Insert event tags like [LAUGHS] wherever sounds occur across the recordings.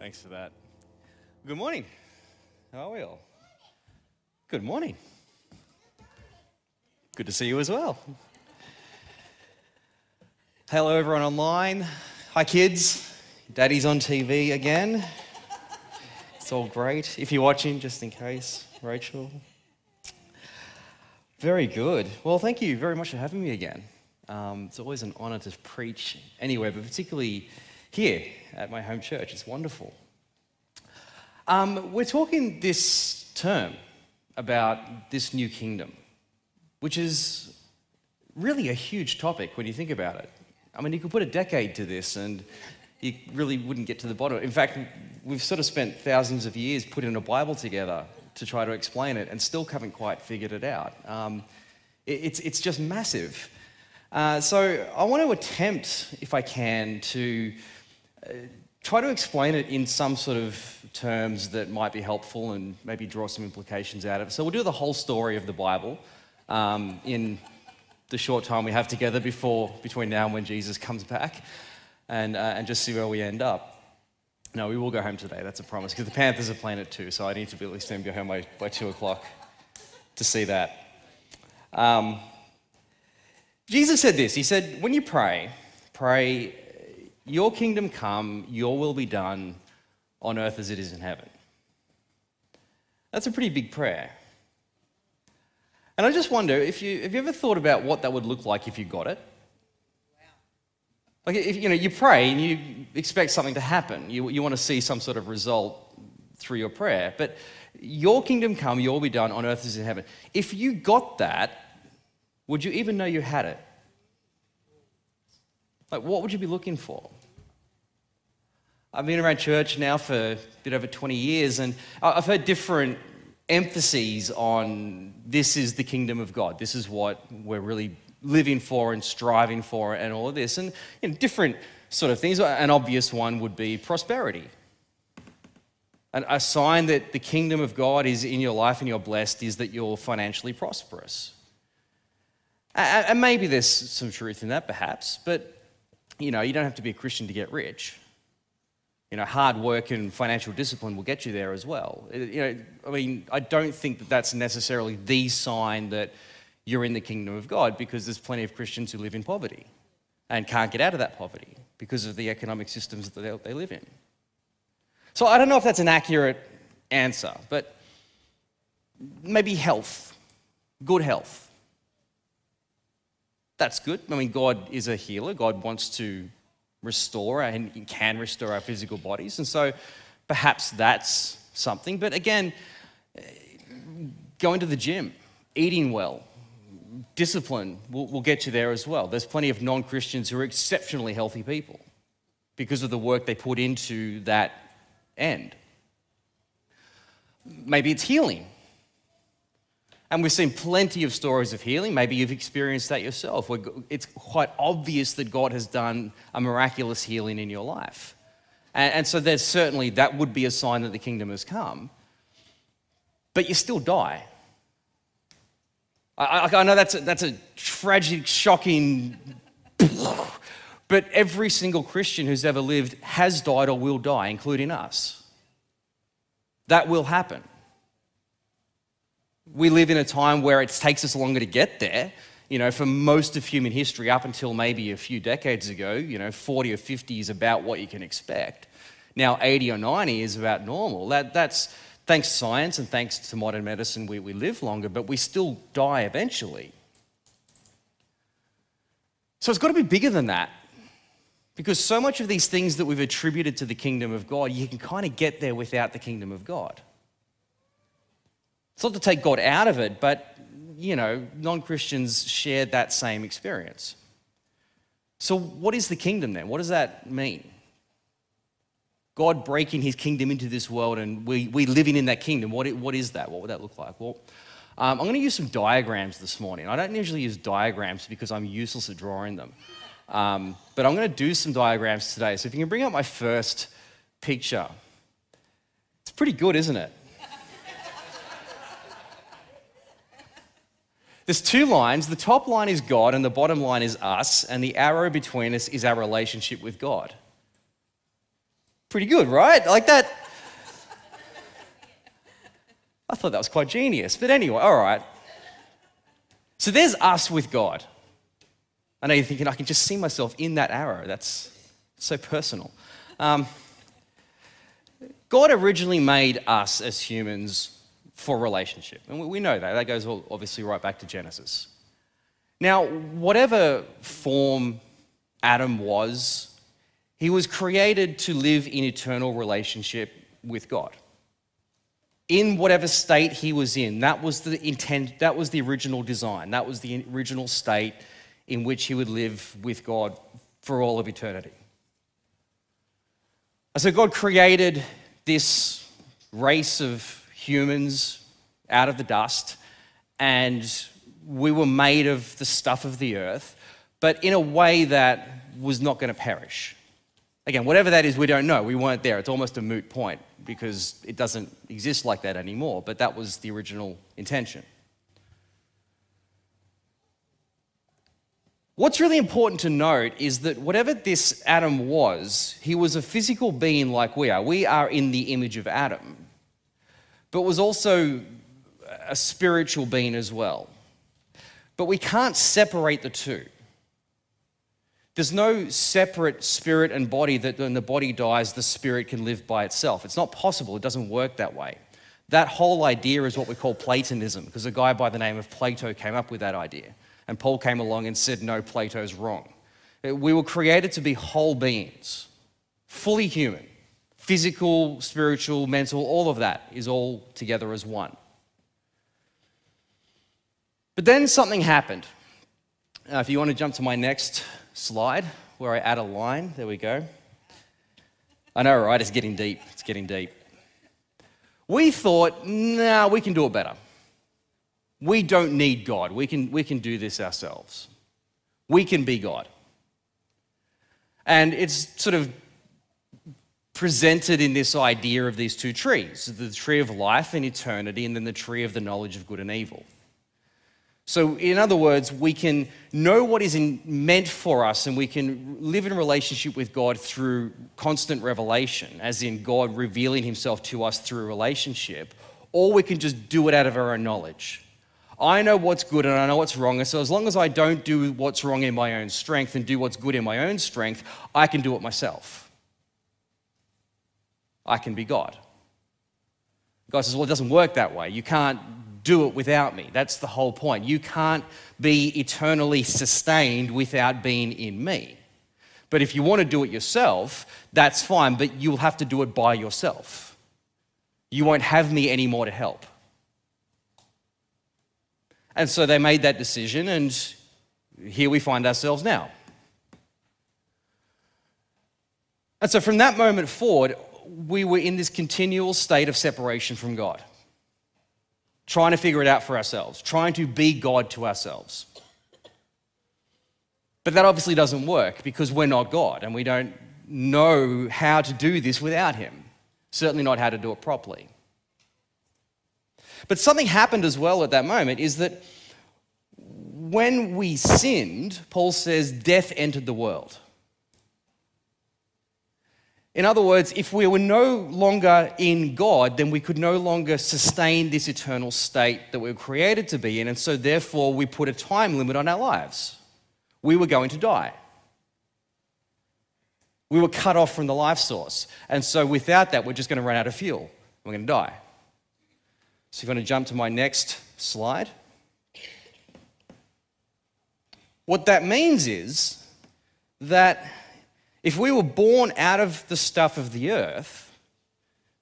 Thanks for that. Good morning. How are we all? Good morning. Good to see you as well. Hello, everyone online. Hi, kids. Daddy's on TV again. It's all great. If you're watching, just in case, Rachel. Very good. Well, thank you very much for having me again. Um, it's always an honor to preach anywhere, but particularly here at my home church. It's wonderful. Um, we're talking this term about this new kingdom, which is really a huge topic when you think about it. I mean, you could put a decade to this and you really wouldn't get to the bottom. In fact, we've sort of spent thousands of years putting a Bible together to try to explain it and still haven't quite figured it out. Um, it, it's, it's just massive. Uh, so I want to attempt, if I can, to try to explain it in some sort of terms that might be helpful and maybe draw some implications out of it. So we'll do the whole story of the Bible um, in the short time we have together before between now and when Jesus comes back, and uh, and just see where we end up. No, we will go home today. That's a promise because the Panthers are playing at two, so I need to be at least go home by, by two o'clock to see that. Um, Jesus said this. He said, "When you pray, pray, Your kingdom come, Your will be done." on earth as it is in heaven. That's a pretty big prayer. And I just wonder if you have you ever thought about what that would look like if you got it? Like if you know you pray and you expect something to happen, you, you want to see some sort of result through your prayer. But your kingdom come, your will be done on earth as in heaven. If you got that, would you even know you had it? Like what would you be looking for? I've been around church now for a bit over 20 years, and I've heard different emphases on this is the kingdom of God. This is what we're really living for and striving for, and all of this. And you know, different sort of things. An obvious one would be prosperity. And a sign that the kingdom of God is in your life and you're blessed is that you're financially prosperous. And maybe there's some truth in that, perhaps, but you know, you don't have to be a Christian to get rich you know, hard work and financial discipline will get you there as well. Uh, you know, I mean, I don't think that that's necessarily the sign that you're in the kingdom of God because there's plenty of Christians who live in poverty and can't get out of that poverty because of the economic systems that they live in. So I don't know if that's an accurate answer, but maybe health, good health. That's good. I mean, God is a healer. God wants to restore and can restore our physical bodies. And so perhaps that's something. But again, going to the gym, eating well, discipline will, will get you there as well. There's plenty of non Christians who are exceptionally healthy people because of the work they put into that end. Maybe it's healing. And we've seen plenty of stories of healing. Maybe you've experienced that yourself. It's quite obvious that God has done a miraculous healing in your life. And, and so there's certainly that would be a sign that the kingdom has come. But you still die. I, I, I know that's a, that's a tragic, shocking. But every single Christian who's ever lived has died or will die, including us. That will happen we live in a time where it takes us longer to get there. You know, for most of human history, up until maybe a few decades ago, you know, 40 or 50 is about what you can expect. Now, 80 or 90 is about normal. That, that's thanks to science and thanks to modern medicine, we, we live longer, but we still die eventually. So it's got to be bigger than that. Because so much of these things that we've attributed to the kingdom of God, you can kind of get there without the kingdom of God. It's not to take God out of it, but, you know, non Christians share that same experience. So, what is the kingdom then? What does that mean? God breaking his kingdom into this world and we, we living in that kingdom, what, what is that? What would that look like? Well, um, I'm going to use some diagrams this morning. I don't usually use diagrams because I'm useless at drawing them. Um, but I'm going to do some diagrams today. So if you can bring up my first picture, it's pretty good, isn't it? There's two lines. The top line is God, and the bottom line is us, and the arrow between us is our relationship with God. Pretty good, right? Like that. I thought that was quite genius. But anyway, all right. So there's us with God. I know you're thinking, I can just see myself in that arrow. That's so personal. Um, God originally made us as humans for relationship. And we know that. That goes obviously right back to Genesis. Now, whatever form Adam was, he was created to live in eternal relationship with God. In whatever state he was in, that was the intent, that was the original design, that was the original state in which he would live with God for all of eternity. And So God created this race of humans out of the dust, and we were made of the stuff of the earth, but in a way that was not going to perish. Again, whatever that is, we don't know. We weren't there. It's almost a moot point because it doesn't exist like that anymore, but that was the original intention. What's really important to note is that whatever this Adam was, he was a physical being like we are. We are in the image of Adam, but was also a spiritual being as well. But we can't separate the two. There's no separate spirit and body that when the body dies, the spirit can live by itself. It's not possible, it doesn't work that way. That whole idea is what we call Platonism, because a guy by the name of Plato came up with that idea. And Paul came along and said, No, Plato's wrong. We were created to be whole beings, fully human, physical, spiritual, mental, all of that is all together as one. But then something happened. If you want to jump to my next slide, where I add a line, there we go. I know, right? It's getting deep. It's getting deep. We thought, nah, we can do it better. We don't need God. We can, we can do this ourselves. We can be God. And it's sort of presented in this idea of these two trees the tree of life and eternity, and then the tree of the knowledge of good and evil. So, in other words, we can know what is in, meant for us and we can live in relationship with God through constant revelation, as in God revealing himself to us through relationship, or we can just do it out of our own knowledge. I know what's good and I know what's wrong. And so, as long as I don't do what's wrong in my own strength and do what's good in my own strength, I can do it myself. I can be God. God says, Well, it doesn't work that way. You can't do it without me. That's the whole point. You can't be eternally sustained without being in me. But if you want to do it yourself, that's fine, but you'll have to do it by yourself. You won't have me anymore to help. And so they made that decision, and here we find ourselves now. And so from that moment forward, we were in this continual state of separation from God, trying to figure it out for ourselves, trying to be God to ourselves. But that obviously doesn't work because we're not God and we don't know how to do this without Him, certainly not how to do it properly. But something happened as well at that moment is that when we sinned, Paul says, death entered the world. In other words, if we were no longer in God, then we could no longer sustain this eternal state that we were created to be in, and so therefore we put a time limit on our lives. We were going to die. We were cut off from the life source. And so without that, we're just going to run out of fuel. We're going to die. So if you want to jump to my next slide. What that means is that if we were born out of the stuff of the earth,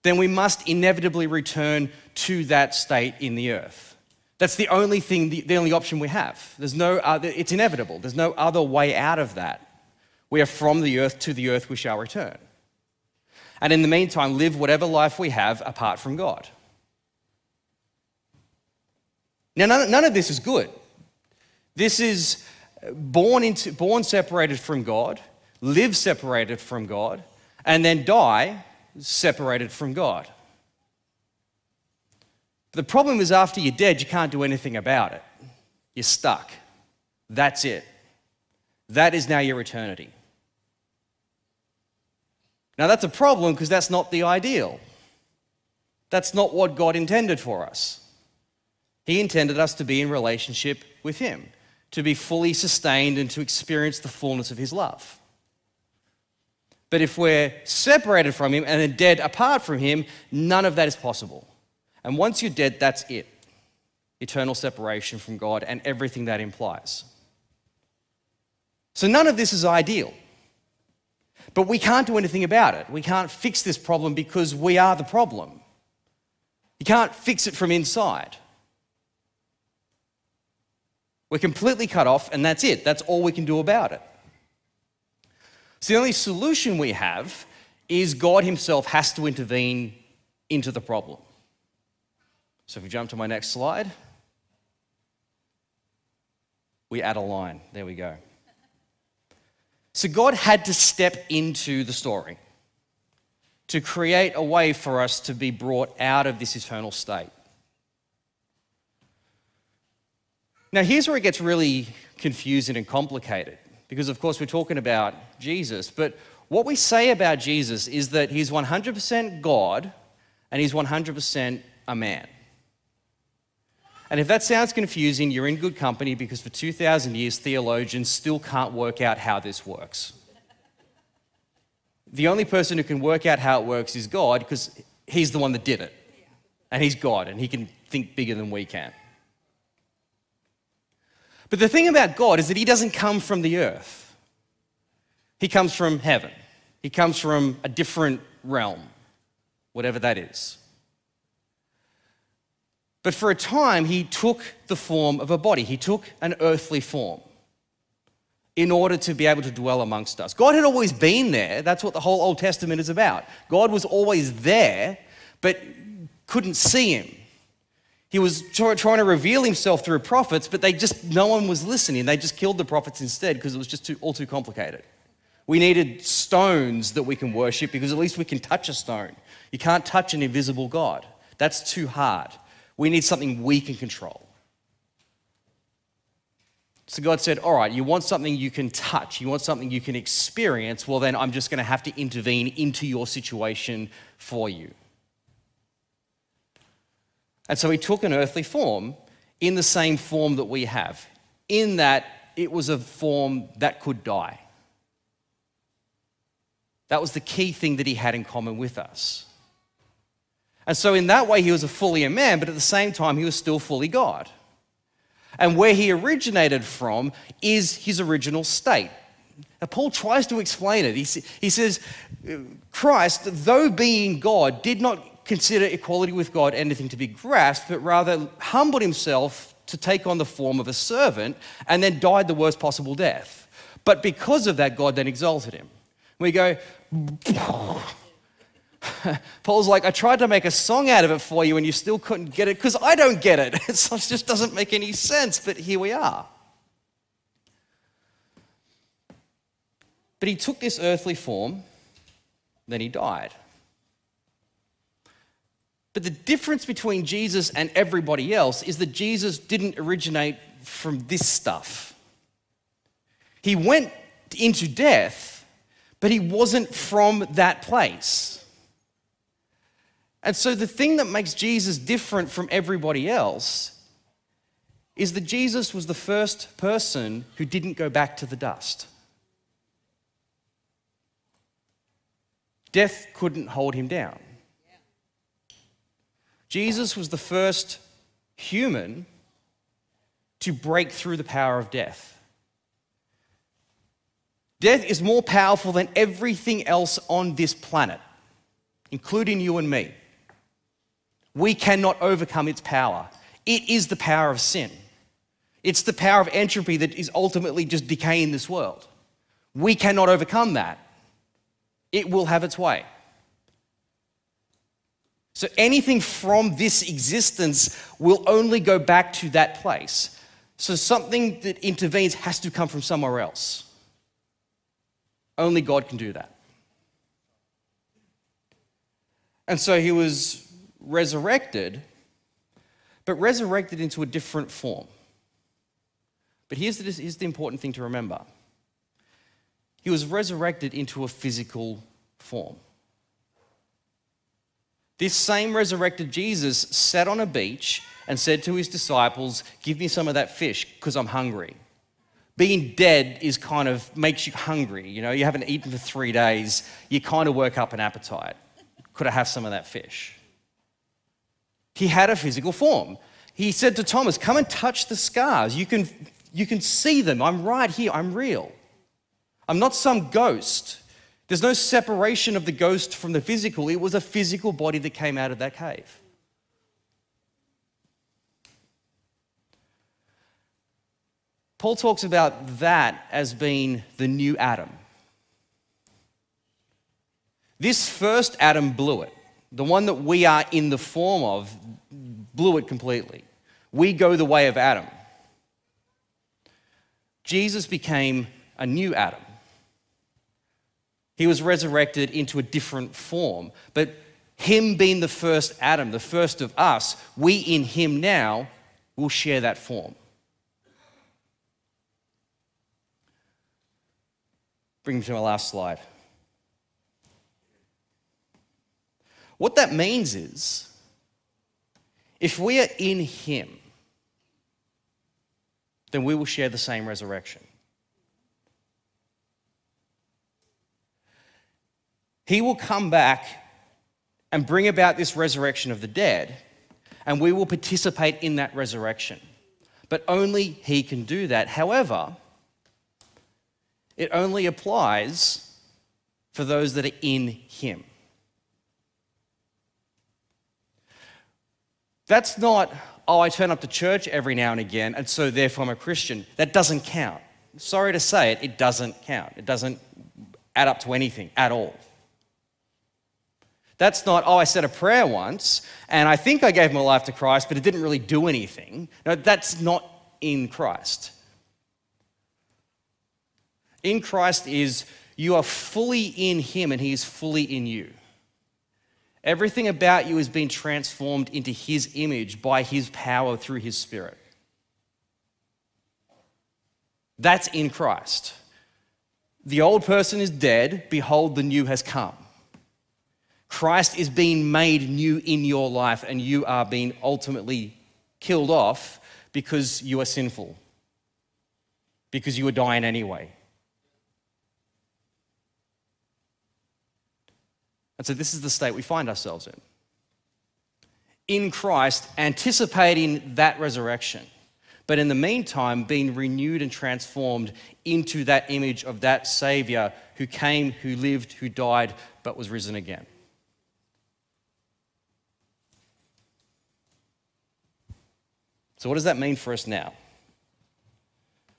then we must inevitably return to that state in the earth. That's the only thing, the, only option we have. There's no other, it's inevitable. There's no other way out of that. We are from the earth to the earth we shall return. And in the meantime, live whatever life we have apart from God. Now, none, none of this is good. This is born, into, born separated from God, live separated from God, and then die separated from God. The problem is, after you're dead, you can't do anything about it. You're stuck. That's it. That is now your eternity. Now, that's a problem because that's not the ideal. That's not what God intended for us. He intended us to be in relationship with Him, to be fully sustained and to experience the fullness of His love. But if we're separated from Him and are dead apart from Him, none of that is possible. And once you're dead, that's it eternal separation from God and everything that implies. So none of this is ideal. But we can't do anything about it. We can't fix this problem because we are the problem. You can't fix it from inside. We're completely cut off, and that's it. That's all we can do about it. So the only solution we have is God Himself has to intervene into the problem. So if we jump to my next slide, we add a line. There we go. So God had to step into the story to create a way for us to be brought out of this eternal state. Now, here's where it gets really confusing and complicated because, of course, we're talking about Jesus, but what we say about Jesus is that he's 100% God and he's 100% a man. And if that sounds confusing, you're in good company because for 2,000 years, theologians still can't work out how this works. The only person who can work out how it works is God because he's the one that did it. And he's God and he can think bigger than we can. But the thing about God is that he doesn't come from the earth, he comes from heaven, he comes from a different realm, whatever that is. But for a time, he took the form of a body, he took an earthly form in order to be able to dwell amongst us. God had always been there. That's what the whole Old Testament is about. God was always there, but couldn't see him. He was trying to reveal himself through prophets, but they just no one was listening. They just killed the prophets instead because it was just too, all too complicated. We needed stones that we can worship because at least we can touch a stone. You can't touch an invisible God. That's too hard. We need something we can control. So God said, All right, you want something you can touch, you want something you can experience, well, then I'm just going to have to intervene into your situation for you. And so he took an earthly form in the same form that we have, in that it was a form that could die. That was the key thing that he had in common with us. And so, in that way, he was a fully a man, but at the same time, he was still fully God. And where he originated from is his original state. Now, Paul tries to explain it. He, he says, Christ, though being God, did not consider equality with God anything to be grasped, but rather humbled himself to take on the form of a servant and then died the worst possible death. But because of that, God then exalted him. We go, [LAUGHS] Paul's like, I tried to make a song out of it for you and you still couldn't get it because I don't get it. [LAUGHS] It just doesn't make any sense, but here we are. But he took this earthly form, then he died. But the difference between Jesus and everybody else is that Jesus didn't originate from this stuff. He went into death, but he wasn't from that place. And so the thing that makes Jesus different from everybody else is that Jesus was the first person who didn't go back to the dust. Death couldn't hold him down. Jesus was the first human to break through the power of death. Death is more powerful than everything else on this planet, including you and me. We cannot overcome its power. It is the power of sin. It's the power of entropy that is ultimately just decaying this world. We cannot overcome that. It will have its way. So anything from this existence will only go back to that place. So something that intervenes has to come from somewhere else. Only God can do that. And so he was resurrected, but resurrected into a different form. But here's the, here's the important thing to remember he was resurrected into a physical form. This same resurrected Jesus sat on a beach and said to his disciples, Give me some of that fish because I'm hungry. Being dead is kind of makes you hungry. You know, you haven't eaten for three days, you kind of work up an appetite. Could I have some of that fish? He had a physical form. He said to Thomas, Come and touch the scars. You can, you can see them. I'm right here. I'm real. I'm not some ghost. There's no separation of the ghost from the physical. It was a physical body that came out of that cave. Paul talks about that as being the new Adam. This first Adam blew it. The one that we are in the form of blew it completely. We go the way of Adam. Jesus became a new Adam. He was resurrected into a different form. But him being the first Adam, the first of us, we in him now will share that form. Bring me to my last slide. What that means is if we are in him, then we will share the same resurrection. He will come back and bring about this resurrection of the dead, and we will participate in that resurrection. But only He can do that. However, it only applies for those that are in Him. That's not, oh, I turn up to church every now and again, and so therefore I'm a Christian. That doesn't count. Sorry to say it, it doesn't count. It doesn't add up to anything at all. That's not, oh, I said a prayer once and I think I gave my life to Christ, but it didn't really do anything. No, that's not in Christ. In Christ is you are fully in Him and He is fully in you. Everything about you has been transformed into His image by His power through His Spirit. That's in Christ. The old person is dead, behold, the new has come. Christ is being made new in your life, and you are being ultimately killed off because you are sinful, because you are dying anyway. And so, this is the state we find ourselves in. In Christ, anticipating that resurrection, but in the meantime, being renewed and transformed into that image of that Savior who came, who lived, who died, but was risen again. So, what does that mean for us now?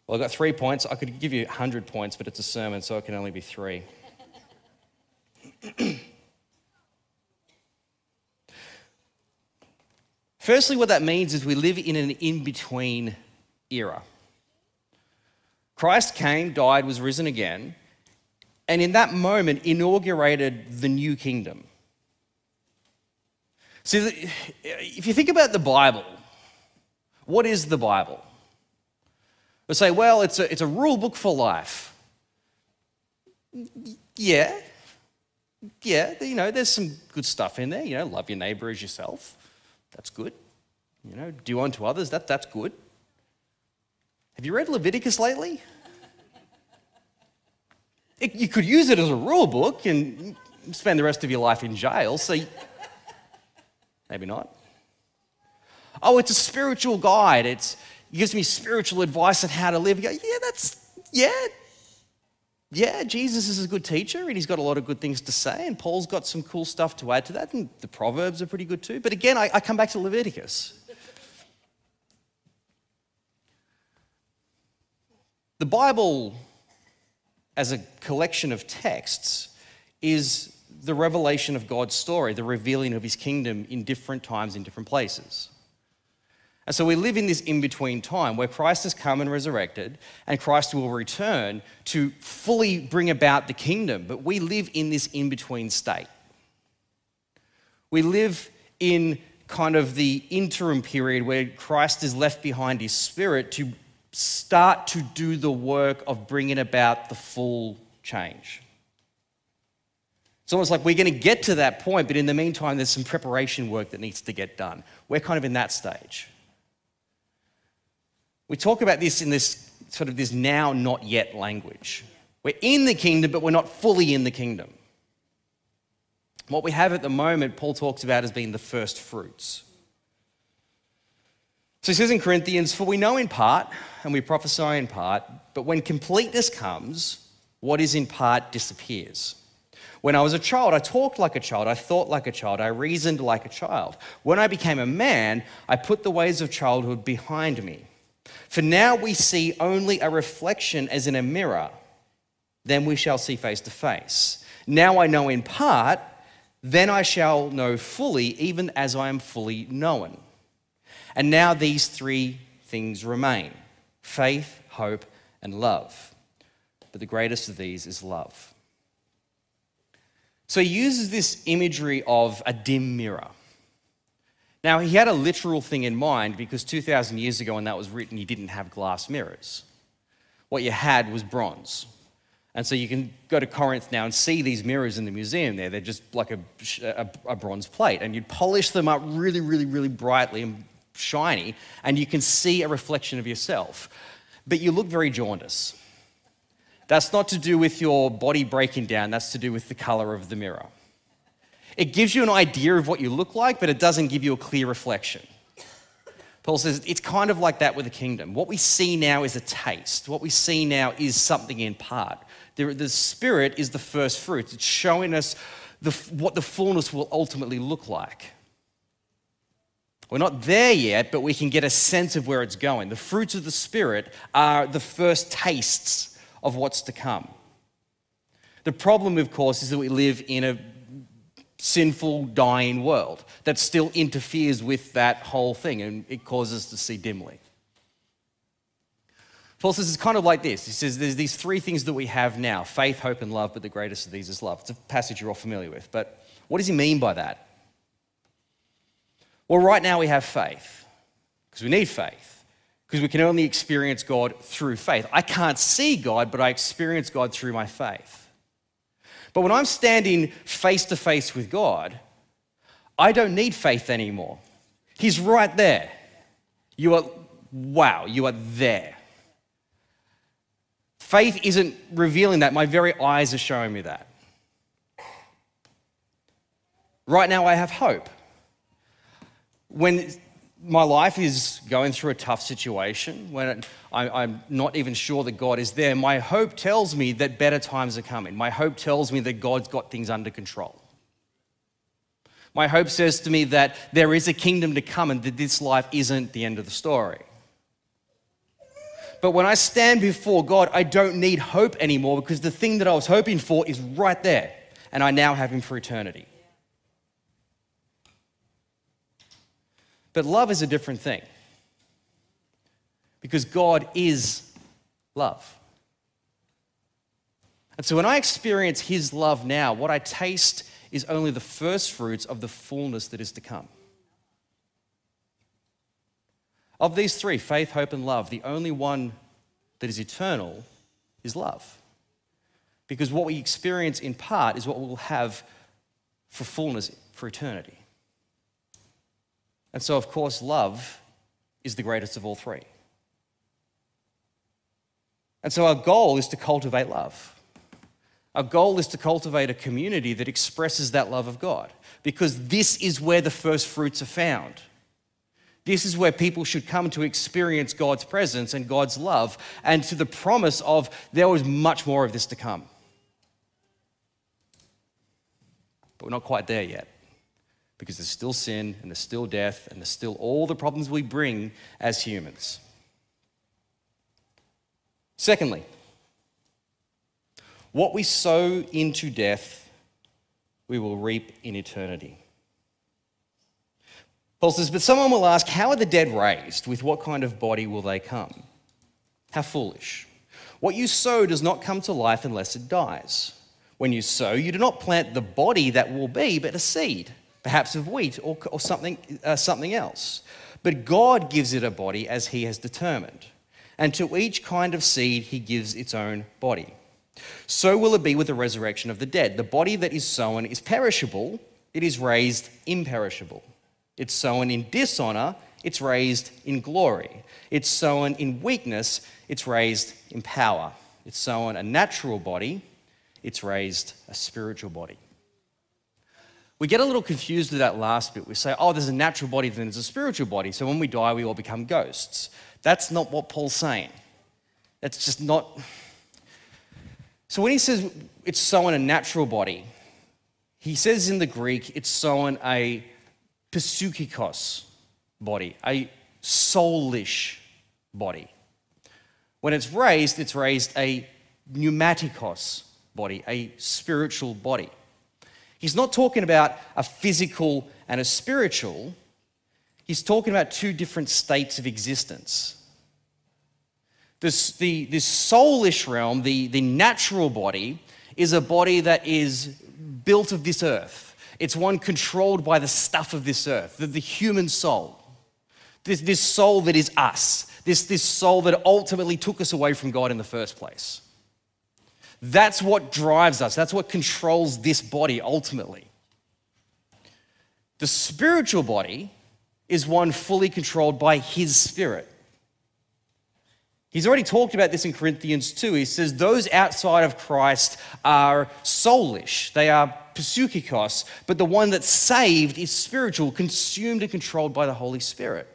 Well, I've got three points. I could give you 100 points, but it's a sermon, so it can only be three. [CLEARS THROAT] Firstly, what that means is we live in an in between era. Christ came, died, was risen again, and in that moment inaugurated the new kingdom. See, if you think about the Bible, what is the Bible? They say, well, it's a, it's a rule book for life. Yeah. Yeah, you know, there's some good stuff in there. You know, love your neighbor as yourself. That's good. You know, do unto others. That, that's good. Have you read Leviticus lately? It, you could use it as a rule book and spend the rest of your life in jail, so maybe not. Oh, it's a spiritual guide. It gives me spiritual advice on how to live. You go, yeah, that's, yeah. Yeah, Jesus is a good teacher and he's got a lot of good things to say, and Paul's got some cool stuff to add to that, and the Proverbs are pretty good too. But again, I, I come back to Leviticus. The Bible, as a collection of texts, is the revelation of God's story, the revealing of his kingdom in different times, in different places. And so we live in this in between time where Christ has come and resurrected, and Christ will return to fully bring about the kingdom. But we live in this in between state. We live in kind of the interim period where Christ is left behind his spirit to start to do the work of bringing about the full change. It's almost like we're going to get to that point, but in the meantime, there's some preparation work that needs to get done. We're kind of in that stage. We talk about this in this sort of this now, not yet language. We're in the kingdom, but we're not fully in the kingdom. What we have at the moment, Paul talks about as being the first fruits. So he says in Corinthians, For we know in part, and we prophesy in part, but when completeness comes, what is in part disappears. When I was a child, I talked like a child, I thought like a child, I reasoned like a child. When I became a man, I put the ways of childhood behind me. For now we see only a reflection as in a mirror, then we shall see face to face. Now I know in part, then I shall know fully, even as I am fully known. And now these three things remain faith, hope, and love. But the greatest of these is love. So he uses this imagery of a dim mirror. Now, he had a literal thing in mind because 2,000 years ago, when that was written, you didn't have glass mirrors. What you had was bronze. And so you can go to Corinth now and see these mirrors in the museum there. They're just like a, a, a, bronze plate. And you'd polish them up really, really, really brightly and shiny, and you can see a reflection of yourself. But you look very jaundiced. That's not to do with your body breaking down, that's to do with the color of the mirror. It gives you an idea of what you look like, but it doesn't give you a clear reflection. Paul says it's kind of like that with the kingdom. What we see now is a taste. What we see now is something in part. The, the Spirit is the first fruits. It's showing us the, what the fullness will ultimately look like. We're not there yet, but we can get a sense of where it's going. The fruits of the Spirit are the first tastes of what's to come. The problem, of course, is that we live in a sinful, dying world that still interferes with that whole thing and it causes us to see dimly. Paul says it's kind of like this. He says there's these three things that we have now faith, hope, and love, but the greatest of these is love. It's a passage you're all familiar with. But what does he mean by that? Well, right now we have faith because we need faith because we can only experience God through faith. I can't see God, but I experience God through my faith. But when I'm standing face to face with God, I don't need faith anymore. He's right there. You are, wow, you are there. Faith isn't revealing that. My very eyes are showing me that. Right now, I have hope. When my life is going through a tough situation, when I'm not even sure that God is there, my hope tells me that better times are coming. My hope tells me that God's got things under control. My hope says to me that there is a kingdom to come and that this life isn't the end of the story. But when I stand before God, I don't need hope anymore because the thing that I was hoping for is right there, and I now have Him for eternity. But love is a different thing because God is love. And so when I experience His love now, what I taste is only the first fruits of the fullness that is to come. Of these three, faith, hope, and love, the only one that is eternal is love. Because what we experience in part is what we'll have for fullness for eternity. And so, of course, love is the greatest of all three. And so, our goal is to cultivate love. Our goal is to cultivate a community that expresses that love of God because this is where the first fruits are found. This is where people should come to experience God's presence and God's love and to the promise of there was much more of this to come. But we're not quite there yet because there's still sin and there's still death and there's still all the problems we bring as humans. Secondly, what we sow into death, we will reap in eternity. Paul says, But someone will ask, How are the dead raised? With what kind of body will they come? How foolish. What you sow does not come to life unless it dies. When you sow, you do not plant the body that will be, but a seed perhaps of wheat or, or something, uh, something else. But God gives it a body as He has determined. And to each kind of seed, He gives its own body. So will it be with the resurrection of the dead. The body that is sown is perishable, it is raised imperishable. It's sown in dishonor, it's raised in glory. It's sown in weakness, it's raised in power. It's sown a natural body, it's raised a spiritual body. We get a little confused with that last bit. We say, oh, there's a natural body, then there's a spiritual body. So when we die, we all become ghosts. That's not what Paul's saying. That's just not. So when he says it's sown a natural body, he says in the Greek it's sown a psychikos body, a soulish body. When it's raised, it's raised a pneumatikos body, a spiritual body. He's not talking about a physical and a spiritual, he's talking about two different states of existence. This, the, this soulish realm, the, the natural body, is a body that is built of this earth. It's one controlled by the stuff of this earth, the, the human soul. This, this soul that is us, this, this soul that ultimately took us away from God in the first place. That's what drives us, that's what controls this body ultimately. The spiritual body is one fully controlled by His Spirit. He's already talked about this in Corinthians 2. He says, Those outside of Christ are soulish, they are psychikos, but the one that's saved is spiritual, consumed and controlled by the Holy Spirit.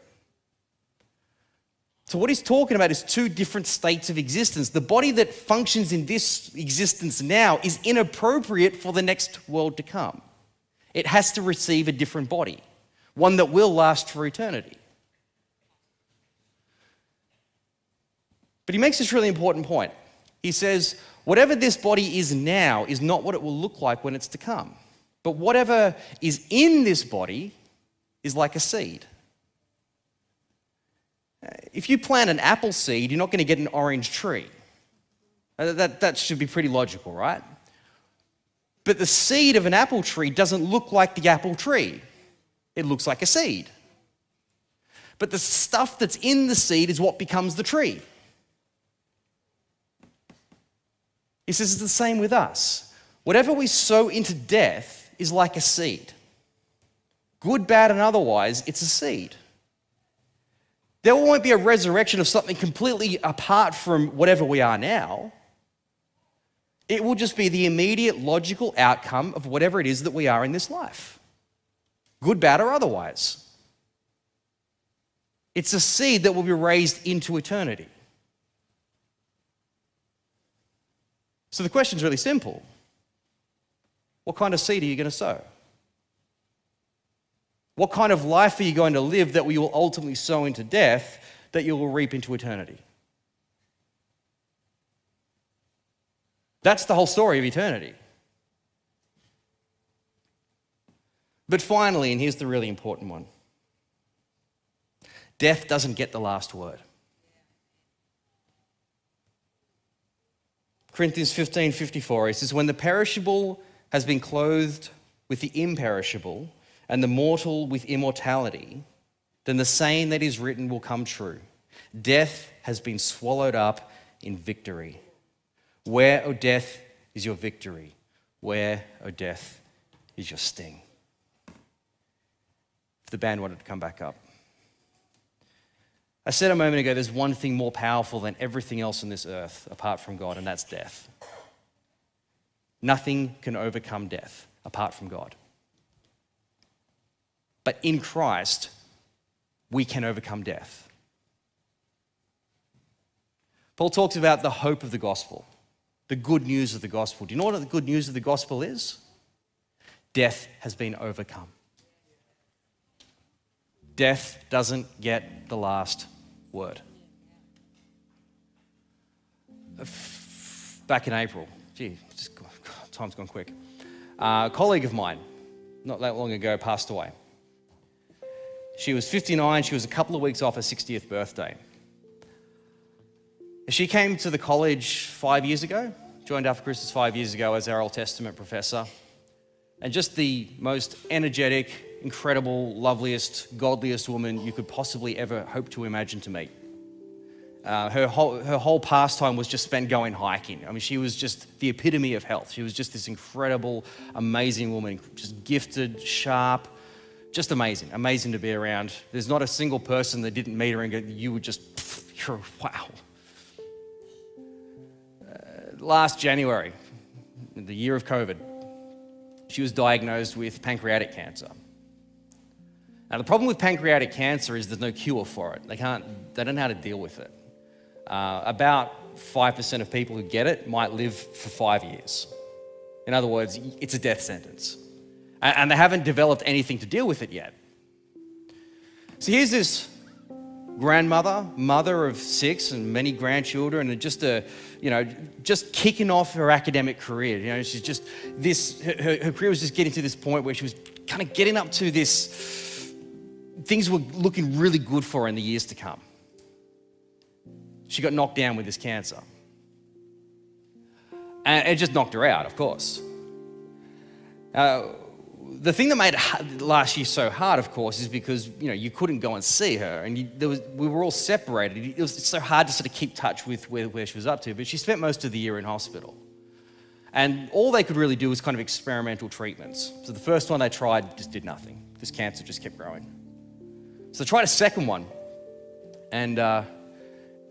So, what he's talking about is two different states of existence. The body that functions in this existence now is inappropriate for the next world to come. It has to receive a different body, one that will last for eternity. But he makes this really important point. He says, whatever this body is now is not what it will look like when it's to come. But whatever is in this body is like a seed. If you plant an apple seed, you're not going to get an orange tree. Uh, that, that should be pretty logical, right? But the seed of an apple tree doesn't look like the apple tree, it looks like a seed. But the stuff that's in the seed is what becomes the tree. He says it's the same with us. Whatever we sow into death is like a seed. Good, bad, and otherwise, it's a seed. There won't be a resurrection of something completely apart from whatever we are now. It will just be the immediate logical outcome of whatever it is that we are in this life, good, bad, or otherwise. It's a seed that will be raised into eternity. So the question is really simple What kind of seed are you going to sow? What kind of life are you going to live that you will ultimately sow into death that you will reap into eternity? That's the whole story of eternity. But finally, and here's the really important one death doesn't get the last word. Corinthians 15 54, he says, When the perishable has been clothed with the imperishable, and the mortal with immortality, then the saying that is written will come true Death has been swallowed up in victory. Where, O death, is your victory? Where, O death, is your sting? If the band wanted to come back up. I said a moment ago there's one thing more powerful than everything else on this earth apart from God, and that's death. Nothing can overcome death apart from God. But in Christ, we can overcome death. Paul talks about the hope of the gospel, the good news of the gospel. Do you know what the good news of the gospel is? Death has been overcome. Death doesn't get the last word. Back in April, gee, just, time's gone quick. Uh, a colleague of mine, not that long ago, passed away. She was 59, she was a couple of weeks off her 60th birthday. She came to the college five years ago, joined Alphacrucis five years ago as our Old Testament professor, and just the most energetic, incredible, loveliest, godliest woman you could possibly ever hope to imagine to meet. Uh, her, whole, her whole pastime was just spent going hiking. I mean, she was just the epitome of health. She was just this incredible, amazing woman, just gifted, sharp, just amazing, amazing to be around. There's not a single person that didn't meet her and go, you were just, you're, wow. Uh, last January, the year of COVID, she was diagnosed with pancreatic cancer. Now, the problem with pancreatic cancer is there's no cure for it. They, can't, they don't know how to deal with it. Uh, about 5% of people who get it might live for five years. In other words, it's a death sentence. And, they haven't developed anything to deal with it yet. So here's this grandmother, mother of six and many grandchildren, and just a, you know, just kicking off her academic career. You know, she's just this, her, her career was just getting to this point where she was kind of getting up to this, things were looking really good for her in the years to come. She got knocked down with this cancer. And it just knocked her out, of course. Uh, the thing that made last year so hard, of course, is because you know you couldn't go and see her, and you, was, we were all separated. It was so hard to sort of keep touch with where, where she was up to. But she spent most of the year in hospital, and all they could really do was kind of experimental treatments. So the first one they tried just did nothing. This cancer just kept growing. So they tried a second one, and uh,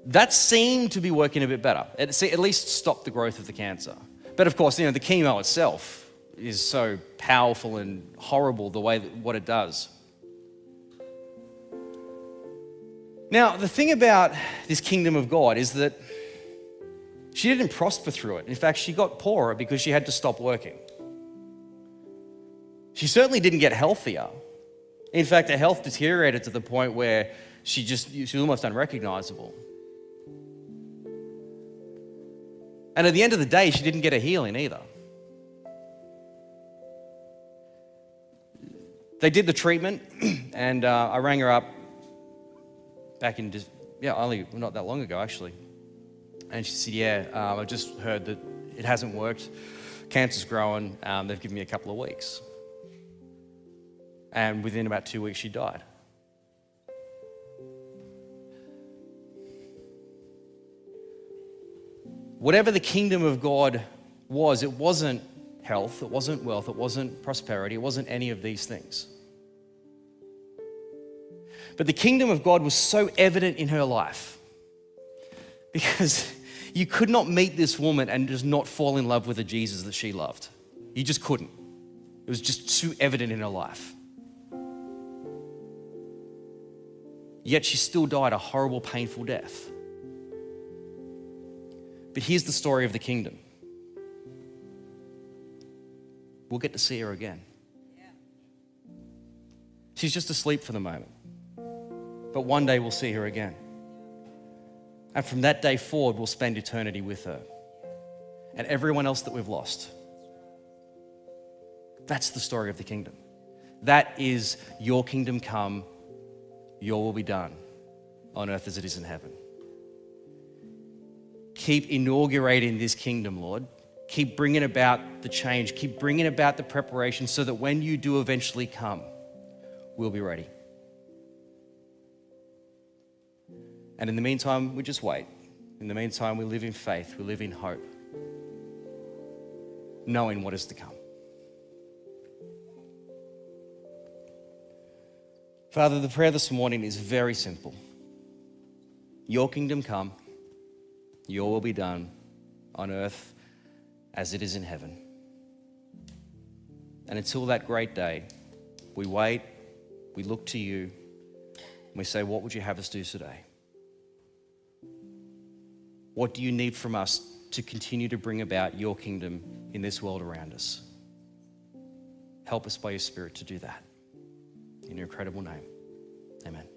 that seemed to be working a bit better. It at least stopped the growth of the cancer. But of course, you know the chemo itself is so powerful and horrible the way that what it does. Now, the thing about this kingdom of God is that she didn't prosper through it. In fact, she got poorer because she had to stop working. She certainly didn't get healthier. In fact, her health deteriorated to the point where she just she was almost unrecognizable. And at the end of the day, she didn't get a healing either. They did the treatment, [CLEARS THROAT] and uh, I rang her up back in, just, yeah, only not that long ago, actually. And she said, Yeah, um, I just heard that it hasn't worked. Cancer's growing. Um, they've given me a couple of weeks. And within about two weeks, she died. Whatever the kingdom of God was, it wasn't health, it wasn't wealth, it wasn't prosperity, it wasn't any of these things. But the kingdom of God was so evident in her life because you could not meet this woman and just not fall in love with the Jesus that she loved. You just couldn't. It was just too evident in her life. Yet she still died a horrible, painful death. But here's the story of the kingdom we'll get to see her again. She's just asleep for the moment but one day we'll see her again. And from that day forward, we'll spend eternity with her and everyone else that we've lost. That's the story of the kingdom. That is your kingdom come, your will be done on earth as it is in heaven. Keep inaugurating this kingdom, Lord. Keep bringing about the change. Keep bringing about the preparation so that when you do eventually come, we'll be ready. And in the meantime, we just wait. In the meantime, we live in faith, we live in hope, knowing what is to come. Father, the prayer this morning is very simple. Your kingdom come, your will be done on earth as it is in heaven. And until that great day, we wait, we look to you, and we say, What would you have us do today? What do you need from us to continue to bring about your kingdom in this world around us? Help us by your Spirit to do that. In your incredible name, amen.